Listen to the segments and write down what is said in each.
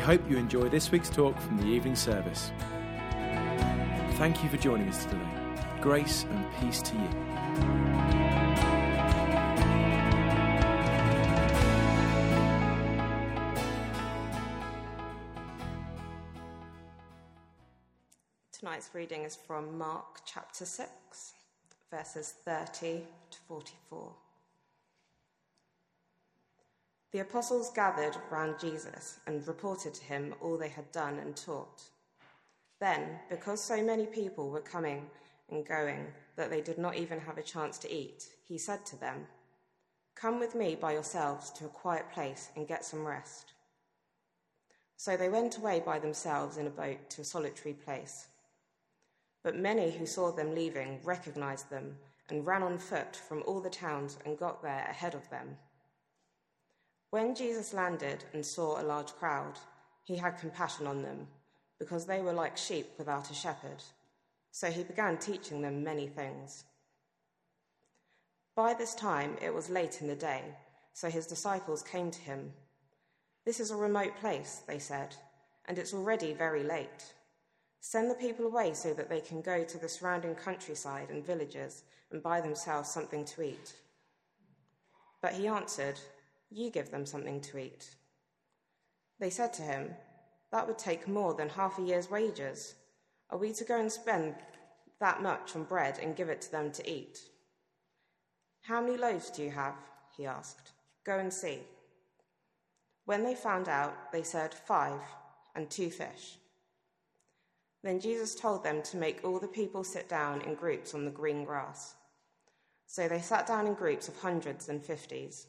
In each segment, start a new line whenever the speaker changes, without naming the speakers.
Hope you enjoy this week's talk from the evening service. Thank you for joining us today. Grace and peace to you.
Tonight's reading is from Mark chapter 6, verses 30 to 44. The apostles gathered round Jesus and reported to him all they had done and taught. Then, because so many people were coming and going that they did not even have a chance to eat, he said to them, Come with me by yourselves to a quiet place and get some rest. So they went away by themselves in a boat to a solitary place. But many who saw them leaving recognized them and ran on foot from all the towns and got there ahead of them. When Jesus landed and saw a large crowd, he had compassion on them, because they were like sheep without a shepherd. So he began teaching them many things. By this time it was late in the day, so his disciples came to him. This is a remote place, they said, and it's already very late. Send the people away so that they can go to the surrounding countryside and villages and buy themselves something to eat. But he answered, You give them something to eat. They said to him, That would take more than half a year's wages. Are we to go and spend that much on bread and give it to them to eat? How many loaves do you have? He asked. Go and see. When they found out, they said, Five and two fish. Then Jesus told them to make all the people sit down in groups on the green grass. So they sat down in groups of hundreds and fifties.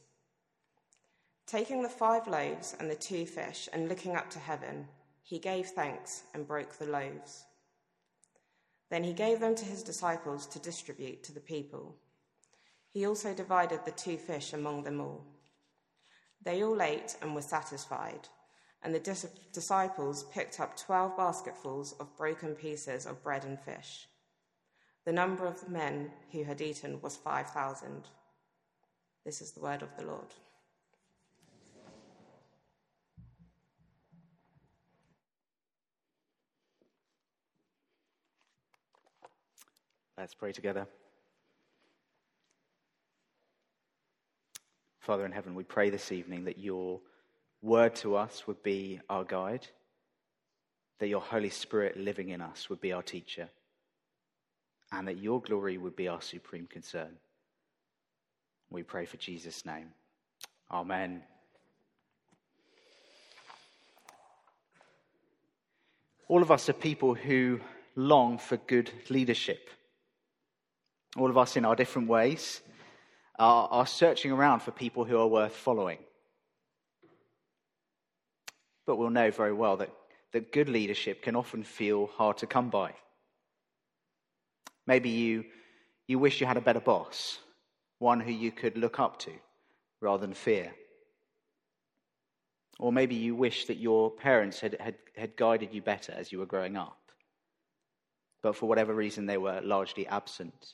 Taking the five loaves and the two fish and looking up to heaven, he gave thanks and broke the loaves. Then he gave them to his disciples to distribute to the people. He also divided the two fish among them all. They all ate and were satisfied and the dis- disciples picked up twelve basketfuls of broken pieces of bread and fish. The number of the men who had eaten was 5,000. This is the word of the Lord.
Let's pray together. Father in heaven, we pray this evening that your word to us would be our guide, that your Holy Spirit living in us would be our teacher, and that your glory would be our supreme concern. We pray for Jesus' name. Amen. All of us are people who long for good leadership. All of us, in our different ways, are, are searching around for people who are worth following. But we'll know very well that, that good leadership can often feel hard to come by. Maybe you, you wish you had a better boss, one who you could look up to rather than fear. Or maybe you wish that your parents had, had, had guided you better as you were growing up. But for whatever reason, they were largely absent.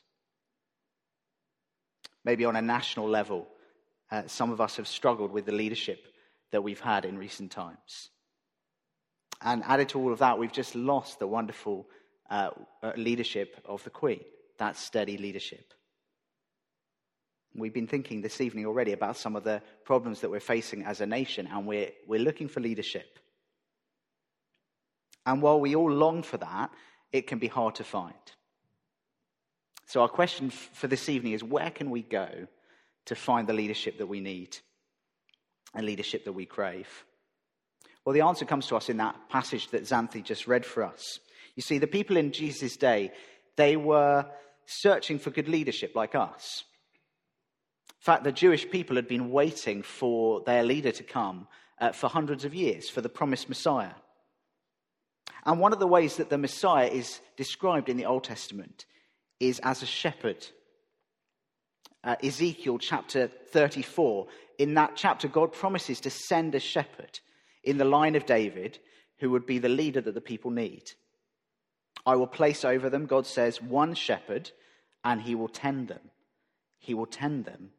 Maybe on a national level, uh, some of us have struggled with the leadership that we've had in recent times. And added to all of that, we've just lost the wonderful uh, uh, leadership of the Queen, that steady leadership. We've been thinking this evening already about some of the problems that we're facing as a nation, and we're, we're looking for leadership. And while we all long for that, it can be hard to find. So, our question for this evening is where can we go to find the leadership that we need and leadership that we crave? Well, the answer comes to us in that passage that Xanthi just read for us. You see, the people in Jesus' day, they were searching for good leadership like us. In fact, the Jewish people had been waiting for their leader to come uh, for hundreds of years, for the promised Messiah. And one of the ways that the Messiah is described in the Old Testament is as a shepherd. Uh, Ezekiel chapter 34. In that chapter, God promises to send a shepherd in the line of David who would be the leader that the people need. I will place over them, God says, one shepherd, and he will tend them. He will tend them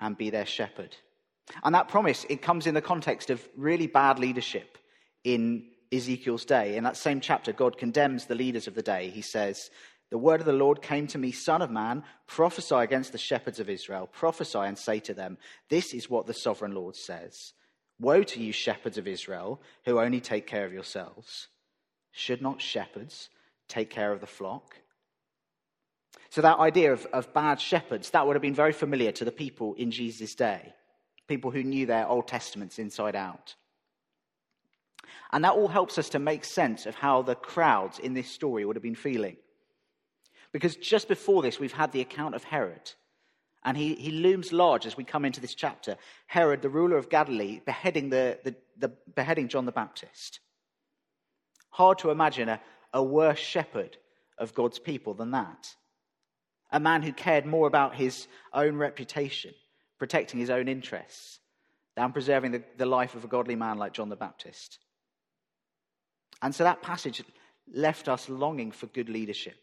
and be their shepherd. And that promise, it comes in the context of really bad leadership in Ezekiel's day. In that same chapter, God condemns the leaders of the day. He says, The word of the Lord came to me, Son of man, prophesy against the shepherds of Israel, prophesy and say to them, This is what the sovereign Lord says. Woe to you, shepherds of Israel, who only take care of yourselves. Should not shepherds take care of the flock? So, that idea of, of bad shepherds, that would have been very familiar to the people in Jesus' day, people who knew their Old Testaments inside out. And that all helps us to make sense of how the crowds in this story would have been feeling. Because just before this, we've had the account of Herod. And he, he looms large as we come into this chapter. Herod, the ruler of Galilee, beheading, the, the, the beheading John the Baptist. Hard to imagine a, a worse shepherd of God's people than that. A man who cared more about his own reputation, protecting his own interests, than preserving the, the life of a godly man like John the Baptist. And so that passage left us longing for good leadership.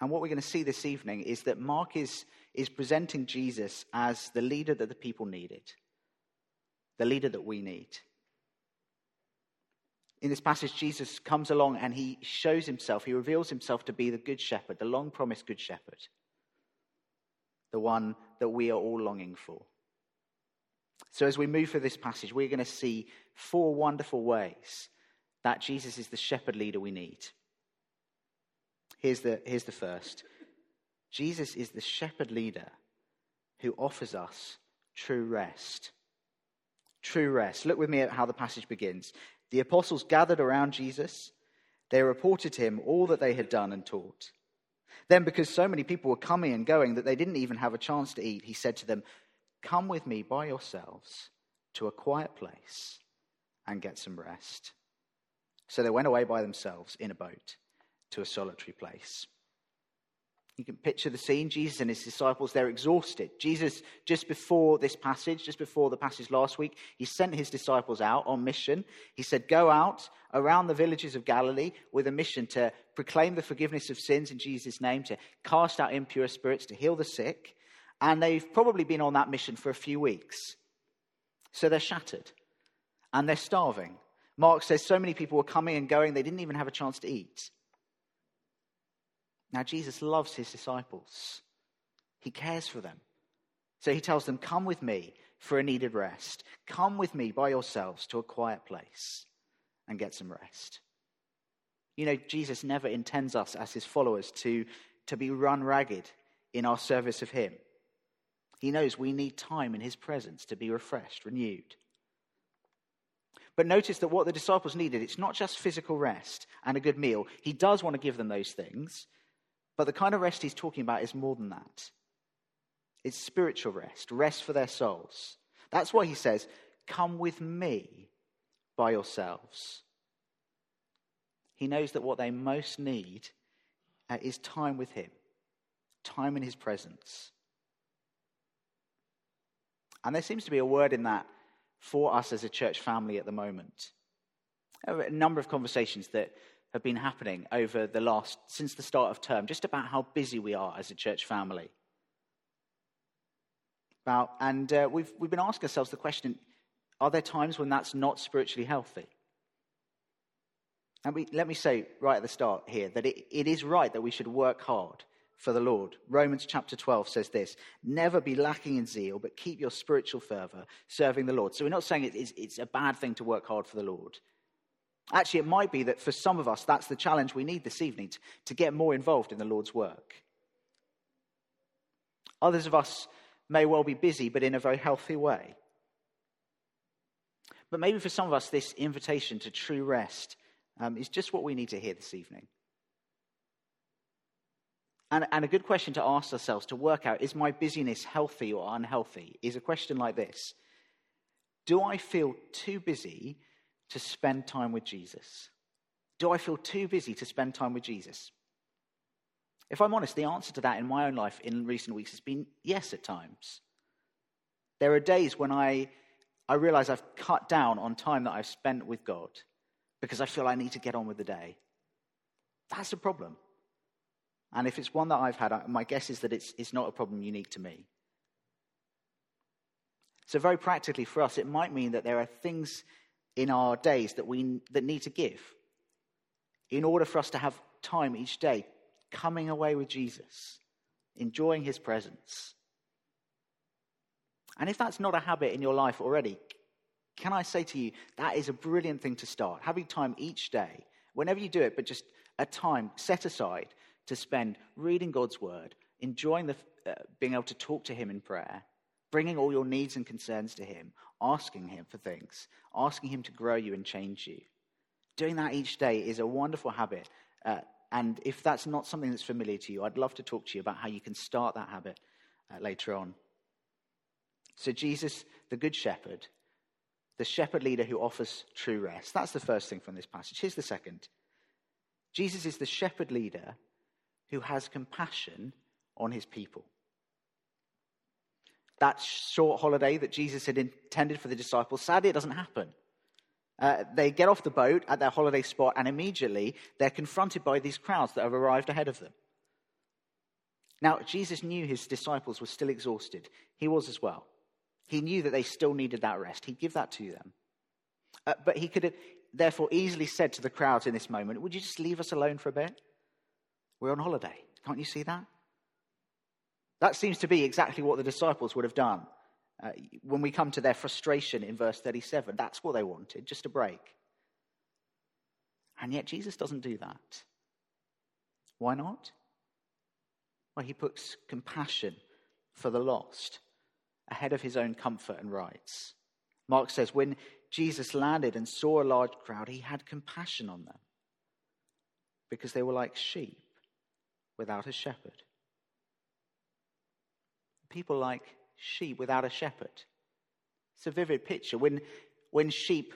And what we're going to see this evening is that Mark is, is presenting Jesus as the leader that the people needed, the leader that we need. In this passage, Jesus comes along and he shows himself, he reveals himself to be the good shepherd, the long promised good shepherd, the one that we are all longing for. So, as we move through this passage, we're going to see four wonderful ways that Jesus is the shepherd leader we need. Here's the, here's the first Jesus is the shepherd leader who offers us true rest. True rest. Look with me at how the passage begins. The apostles gathered around Jesus. They reported to him all that they had done and taught. Then, because so many people were coming and going that they didn't even have a chance to eat, he said to them, Come with me by yourselves to a quiet place and get some rest. So they went away by themselves in a boat to a solitary place. You can picture the scene. Jesus and his disciples, they're exhausted. Jesus, just before this passage, just before the passage last week, he sent his disciples out on mission. He said, Go out around the villages of Galilee with a mission to proclaim the forgiveness of sins in Jesus' name, to cast out impure spirits, to heal the sick. And they've probably been on that mission for a few weeks. So they're shattered and they're starving. Mark says so many people were coming and going, they didn't even have a chance to eat. Now, Jesus loves his disciples, he cares for them. So he tells them, Come with me for a needed rest. Come with me by yourselves to a quiet place and get some rest. You know, Jesus never intends us as his followers to, to be run ragged in our service of him. He knows we need time in his presence to be refreshed, renewed. But notice that what the disciples needed, it's not just physical rest and a good meal. He does want to give them those things, but the kind of rest he's talking about is more than that. It's spiritual rest, rest for their souls. That's why he says, Come with me by yourselves. He knows that what they most need uh, is time with him, time in his presence. And there seems to be a word in that for us as a church family at the moment. A number of conversations that have been happening over the last, since the start of term, just about how busy we are as a church family. About, and uh, we've, we've been asking ourselves the question are there times when that's not spiritually healthy? And we, let me say right at the start here that it, it is right that we should work hard for the Lord. Romans chapter 12 says this Never be lacking in zeal, but keep your spiritual fervor serving the Lord. So we're not saying it's, it's a bad thing to work hard for the Lord. Actually, it might be that for some of us, that's the challenge we need this evening to, to get more involved in the Lord's work. Others of us may well be busy, but in a very healthy way. But maybe for some of us, this invitation to true rest um, is just what we need to hear this evening. And, and a good question to ask ourselves to work out is my busyness healthy or unhealthy? Is a question like this Do I feel too busy to spend time with Jesus? Do I feel too busy to spend time with Jesus? If I'm honest, the answer to that in my own life in recent weeks has been yes at times. There are days when I, I realize I've cut down on time that I've spent with God because I feel I need to get on with the day. That's a problem. And if it's one that I've had, my guess is that it's, it's not a problem unique to me. So, very practically for us, it might mean that there are things in our days that we that need to give in order for us to have time each day coming away with Jesus, enjoying his presence. And if that's not a habit in your life already, can I say to you, that is a brilliant thing to start. Having time each day, whenever you do it, but just a time set aside to spend reading God's word, enjoying the, uh, being able to talk to Him in prayer, bringing all your needs and concerns to Him, asking Him for things, asking Him to grow you and change you. Doing that each day is a wonderful habit. Uh, and if that's not something that's familiar to you, I'd love to talk to you about how you can start that habit uh, later on. So, Jesus, the Good Shepherd, the shepherd leader who offers true rest. That's the first thing from this passage. Here's the second Jesus is the shepherd leader who has compassion on his people. That short holiday that Jesus had intended for the disciples, sadly, it doesn't happen. Uh, they get off the boat at their holiday spot, and immediately they're confronted by these crowds that have arrived ahead of them. Now, Jesus knew his disciples were still exhausted. He was as well. He knew that they still needed that rest. He'd give that to them. Uh, but he could have therefore easily said to the crowds in this moment, Would you just leave us alone for a bit? We're on holiday. Can't you see that? That seems to be exactly what the disciples would have done. Uh, when we come to their frustration in verse 37, that's what they wanted, just a break. And yet Jesus doesn't do that. Why not? Well, he puts compassion for the lost ahead of his own comfort and rights. Mark says, when Jesus landed and saw a large crowd, he had compassion on them because they were like sheep without a shepherd. People like sheep without a shepherd. It's a vivid picture. When, when sheep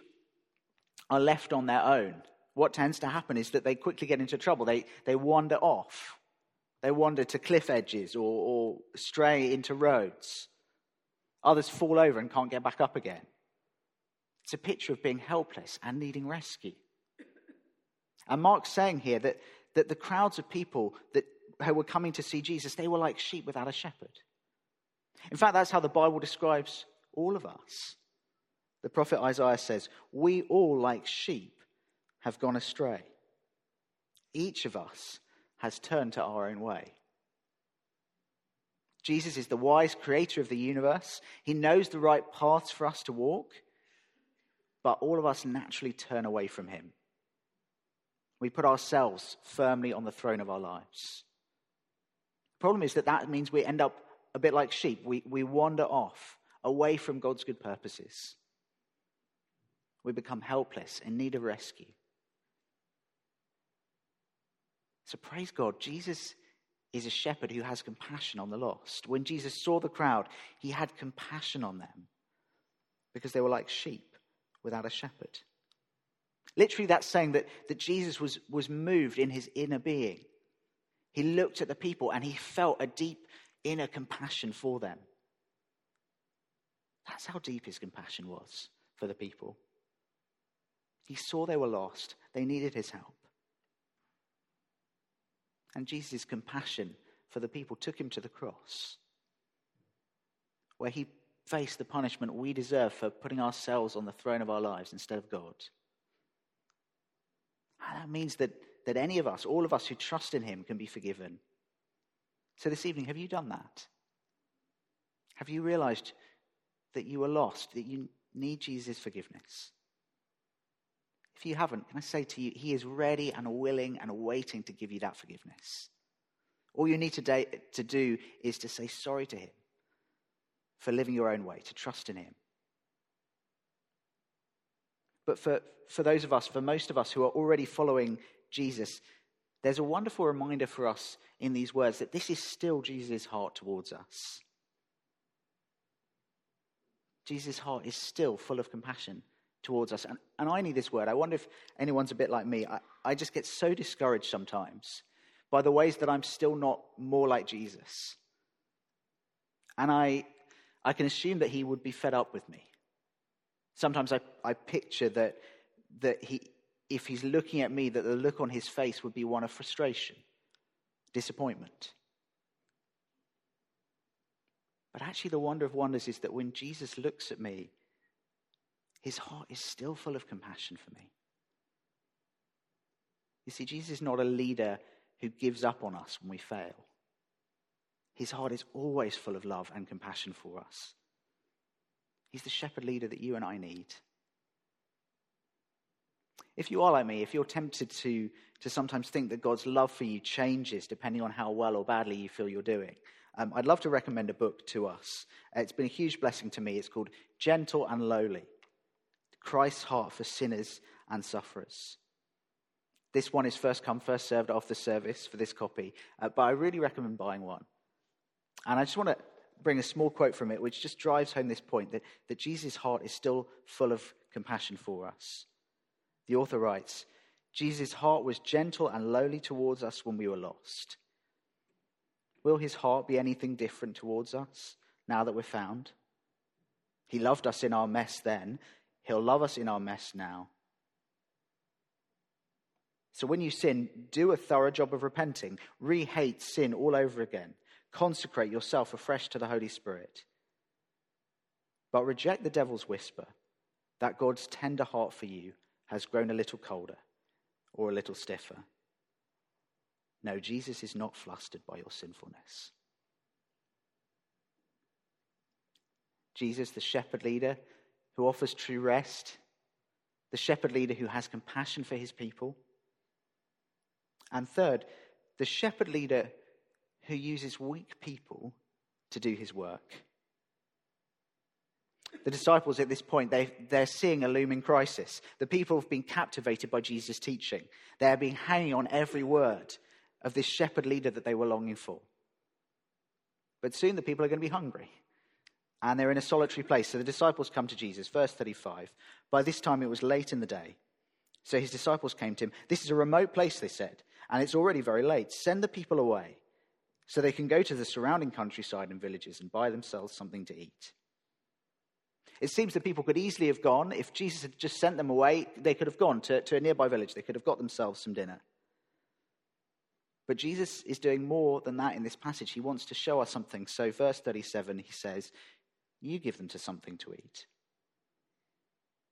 are left on their own, what tends to happen is that they quickly get into trouble. They, they wander off. They wander to cliff edges or, or stray into roads. Others fall over and can't get back up again. It's a picture of being helpless and needing rescue. And Mark's saying here that, that the crowds of people that who were coming to see Jesus, they were like sheep without a shepherd. In fact, that's how the Bible describes all of us. The prophet Isaiah says, We all, like sheep, have gone astray. Each of us has turned to our own way. Jesus is the wise creator of the universe. He knows the right paths for us to walk, but all of us naturally turn away from him. We put ourselves firmly on the throne of our lives. The Problem is that that means we end up a bit like sheep. We, we wander off away from God's good purposes. We become helpless, in need of rescue. So praise God, Jesus is a shepherd who has compassion on the lost. When Jesus saw the crowd, he had compassion on them because they were like sheep without a shepherd. Literally, that's saying that, that Jesus was, was moved in his inner being he looked at the people and he felt a deep inner compassion for them. That's how deep his compassion was for the people. He saw they were lost, they needed his help. And Jesus' compassion for the people took him to the cross, where he faced the punishment we deserve for putting ourselves on the throne of our lives instead of God. And that means that that any of us, all of us who trust in him, can be forgiven. So this evening, have you done that? Have you realized that you are lost, that you need Jesus' forgiveness? If you haven't, can I say to you, he is ready and willing and waiting to give you that forgiveness. All you need to, to do is to say sorry to him for living your own way, to trust in him. But for, for those of us, for most of us who are already following Jesus, there's a wonderful reminder for us in these words that this is still Jesus' heart towards us. Jesus' heart is still full of compassion towards us. And, and I need this word. I wonder if anyone's a bit like me. I, I just get so discouraged sometimes by the ways that I'm still not more like Jesus. And I, I can assume that he would be fed up with me. Sometimes I, I picture that, that he, if he's looking at me, that the look on his face would be one of frustration, disappointment. But actually, the wonder of wonders is that when Jesus looks at me, his heart is still full of compassion for me. You see, Jesus is not a leader who gives up on us when we fail. His heart is always full of love and compassion for us. He's the shepherd leader that you and I need. If you are like me, if you're tempted to, to sometimes think that God's love for you changes depending on how well or badly you feel you're doing, um, I'd love to recommend a book to us. It's been a huge blessing to me. It's called Gentle and Lowly Christ's Heart for Sinners and Sufferers. This one is first come, first served after service for this copy, uh, but I really recommend buying one. And I just want to bring a small quote from it, which just drives home this point that, that Jesus' heart is still full of compassion for us. The author writes Jesus' heart was gentle and lowly towards us when we were lost. Will his heart be anything different towards us now that we're found? He loved us in our mess then. He'll love us in our mess now. So when you sin, do a thorough job of repenting. Re hate sin all over again. Consecrate yourself afresh to the Holy Spirit. But reject the devil's whisper that God's tender heart for you has grown a little colder or a little stiffer. No, Jesus is not flustered by your sinfulness. Jesus, the shepherd leader who offers true rest, the shepherd leader who has compassion for his people. And third, the shepherd leader who uses weak people to do his work. The disciples at this point, they, they're seeing a looming crisis. The people have been captivated by Jesus' teaching. They're being hanging on every word of this shepherd leader that they were longing for. But soon the people are going to be hungry. And they're in a solitary place. So the disciples come to Jesus. Verse 35. By this time it was late in the day. So his disciples came to him. This is a remote place, they said, and it's already very late. Send the people away so they can go to the surrounding countryside and villages and buy themselves something to eat. It seems that people could easily have gone. If Jesus had just sent them away, they could have gone to, to a nearby village. They could have got themselves some dinner. But Jesus is doing more than that in this passage. He wants to show us something. So, verse 37, he says, You give them to something to eat.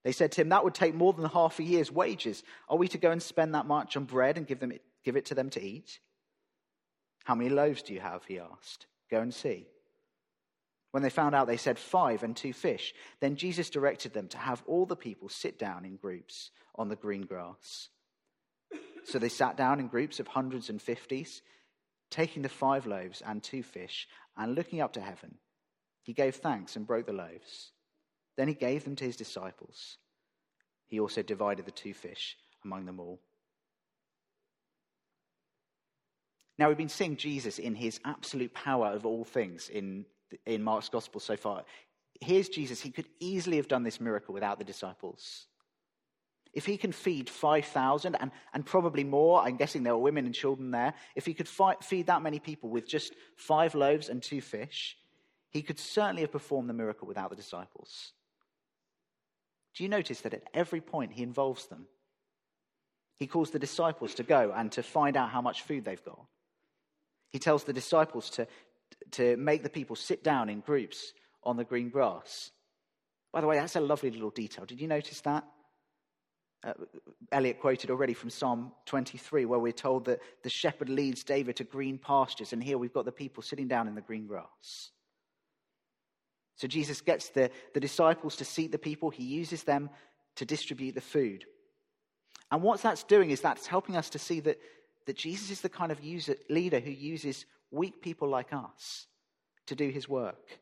They said to him, That would take more than half a year's wages. Are we to go and spend that much on bread and give, them, give it to them to eat? How many loaves do you have? He asked. Go and see. When they found out, they said, Five and two fish. Then Jesus directed them to have all the people sit down in groups on the green grass. So they sat down in groups of hundreds and fifties, taking the five loaves and two fish, and looking up to heaven, he gave thanks and broke the loaves. Then he gave them to his disciples. He also divided the two fish among them all. Now, we've been seeing Jesus in his absolute power of all things in, in Mark's gospel so far. Here's Jesus. He could easily have done this miracle without the disciples. If he can feed 5,000 and, and probably more, I'm guessing there were women and children there, if he could fi- feed that many people with just five loaves and two fish, he could certainly have performed the miracle without the disciples. Do you notice that at every point he involves them? He calls the disciples to go and to find out how much food they've got. He tells the disciples to, to make the people sit down in groups on the green grass. By the way, that's a lovely little detail. Did you notice that? Uh, Elliot quoted already from Psalm 23, where we're told that the shepherd leads David to green pastures, and here we've got the people sitting down in the green grass. So Jesus gets the, the disciples to seat the people, he uses them to distribute the food. And what that's doing is that's helping us to see that, that Jesus is the kind of user, leader who uses weak people like us to do his work.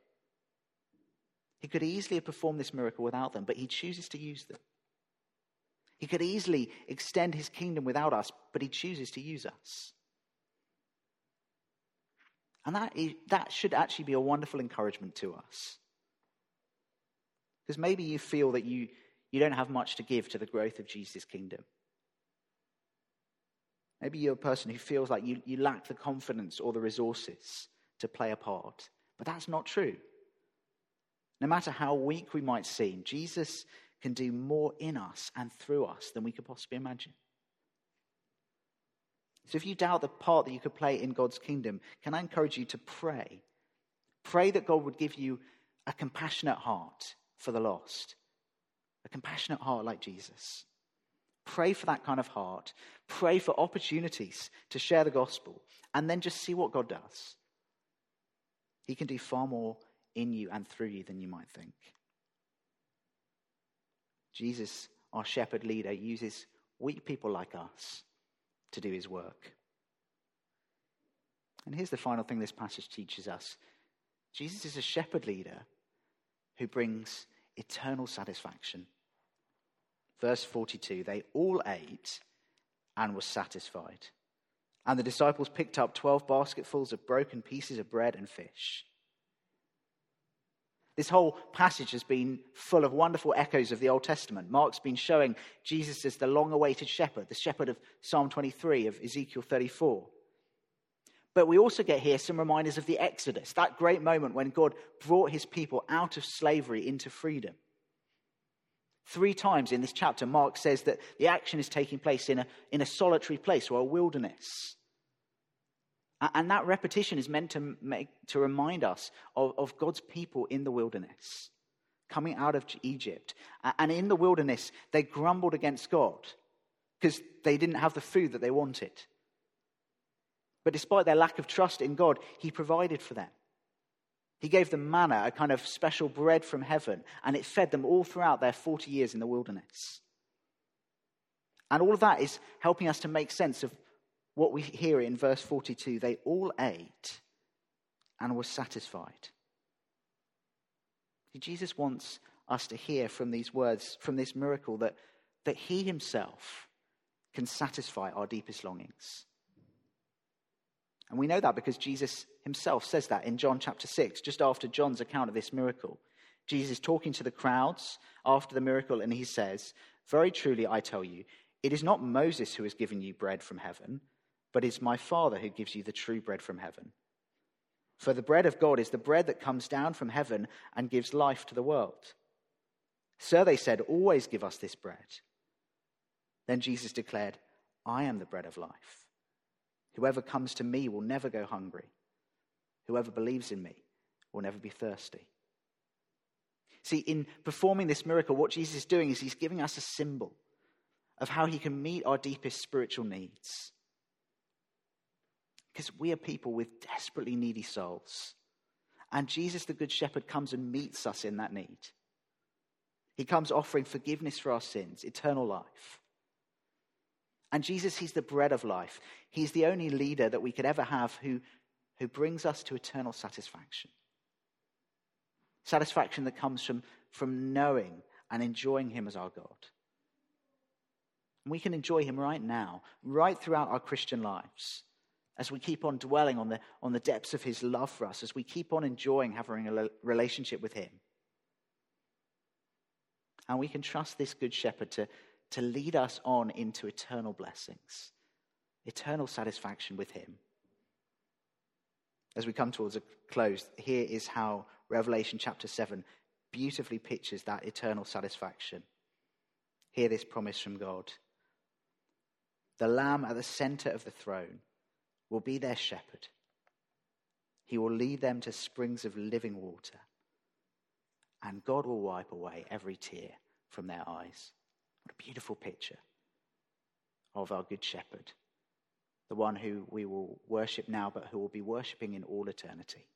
He could easily have performed this miracle without them, but he chooses to use them. He could easily extend his kingdom without us, but he chooses to use us. And that, is, that should actually be a wonderful encouragement to us. Because maybe you feel that you, you don't have much to give to the growth of Jesus' kingdom. Maybe you're a person who feels like you, you lack the confidence or the resources to play a part. But that's not true. No matter how weak we might seem, Jesus can do more in us and through us than we could possibly imagine. So if you doubt the part that you could play in God's kingdom, can I encourage you to pray? Pray that God would give you a compassionate heart for the lost, a compassionate heart like Jesus. Pray for that kind of heart. Pray for opportunities to share the gospel, and then just see what God does. He can do far more in you and through you than you might think. Jesus, our shepherd leader, uses weak people like us to do his work. And here's the final thing this passage teaches us Jesus is a shepherd leader who brings eternal satisfaction. Verse 42 they all ate and were satisfied. And the disciples picked up 12 basketfuls of broken pieces of bread and fish. This whole passage has been full of wonderful echoes of the Old Testament. Mark's been showing Jesus as the long awaited shepherd, the shepherd of Psalm 23, of Ezekiel 34. But we also get here some reminders of the Exodus, that great moment when God brought his people out of slavery into freedom. Three times in this chapter, Mark says that the action is taking place in a, in a solitary place or a wilderness. And that repetition is meant to, make, to remind us of, of God's people in the wilderness, coming out of Egypt. And in the wilderness, they grumbled against God because they didn't have the food that they wanted. But despite their lack of trust in God, He provided for them. He gave them manna, a kind of special bread from heaven, and it fed them all throughout their 40 years in the wilderness. And all of that is helping us to make sense of what we hear in verse 42 they all ate and were satisfied. Jesus wants us to hear from these words, from this miracle, that, that He Himself can satisfy our deepest longings. And we know that because Jesus Himself says that in John chapter 6, just after John's account of this miracle. Jesus talking to the crowds after the miracle, and He says, Very truly, I tell you, it is not Moses who has given you bread from heaven but it's my Father who gives you the true bread from heaven. For the bread of God is the bread that comes down from heaven and gives life to the world. Sir, they said, always give us this bread. Then Jesus declared, I am the bread of life. Whoever comes to me will never go hungry. Whoever believes in me will never be thirsty. See, in performing this miracle, what Jesus is doing is he's giving us a symbol of how he can meet our deepest spiritual needs. Because we are people with desperately needy souls. And Jesus, the Good Shepherd, comes and meets us in that need. He comes offering forgiveness for our sins, eternal life. And Jesus, He's the bread of life. He's the only leader that we could ever have who, who brings us to eternal satisfaction. Satisfaction that comes from, from knowing and enjoying Him as our God. And we can enjoy Him right now, right throughout our Christian lives as we keep on dwelling on the, on the depths of his love for us, as we keep on enjoying having a relationship with him. And we can trust this good shepherd to, to lead us on into eternal blessings, eternal satisfaction with him. As we come towards a close, here is how Revelation chapter 7 beautifully pictures that eternal satisfaction. Hear this promise from God. The Lamb at the center of the throne will be their shepherd. He will lead them to springs of living water, and God will wipe away every tear from their eyes. What a beautiful picture of our Good Shepherd, the one who we will worship now, but who will be worshipping in all eternity.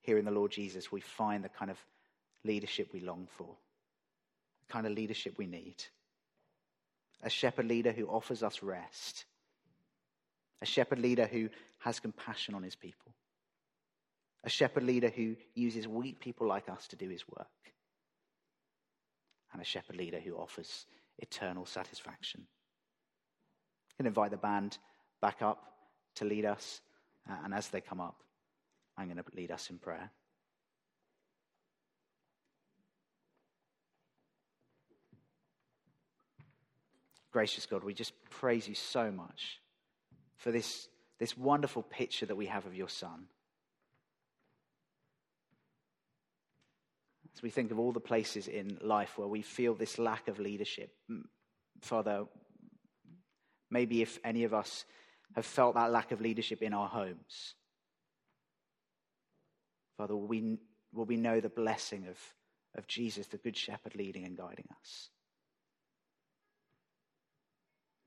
Here in the Lord Jesus, we find the kind of leadership we long for, the kind of leadership we need. A shepherd leader who offers us rest a shepherd leader who has compassion on his people, a shepherd leader who uses weak people like us to do his work, and a shepherd leader who offers eternal satisfaction. I'm going to invite the band back up to lead us. Uh, and as they come up, I'm going to lead us in prayer. Gracious God, we just praise you so much for this, this wonderful picture that we have of your Son. As we think of all the places in life where we feel this lack of leadership, Father, maybe if any of us have felt that lack of leadership in our homes, Father, will we, will we know the blessing of, of Jesus, the Good Shepherd, leading and guiding us?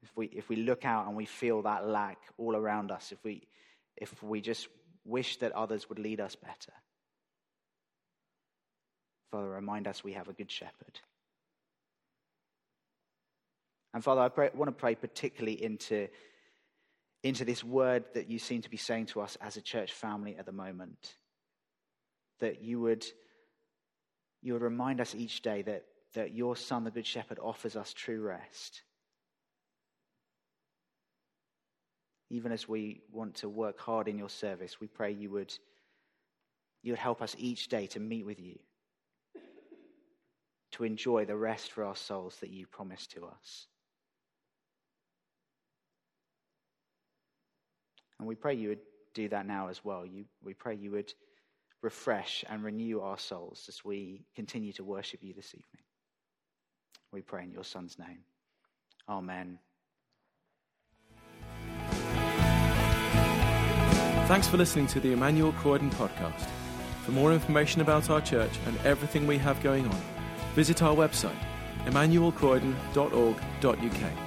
If we, if we look out and we feel that lack all around us, if we, if we just wish that others would lead us better, Father, remind us we have a good shepherd. And Father, I pray, want to pray particularly into, into this word that you seem to be saying to us as a church family at the moment. That you would, you would remind us each day that, that your Son, the Good Shepherd, offers us true rest. Even as we want to work hard in your service, we pray you would, you would help us each day to meet with you, to enjoy the rest for our souls that you promise to us. And we pray you would do that now as well. You, we pray you would refresh and renew our souls as we continue to worship you this evening. We pray in your Son's name. Amen.
Thanks for listening to the Emmanuel Croydon podcast. For more information about our church and everything we have going on, visit our website, emmanuelcroydon.org.uk.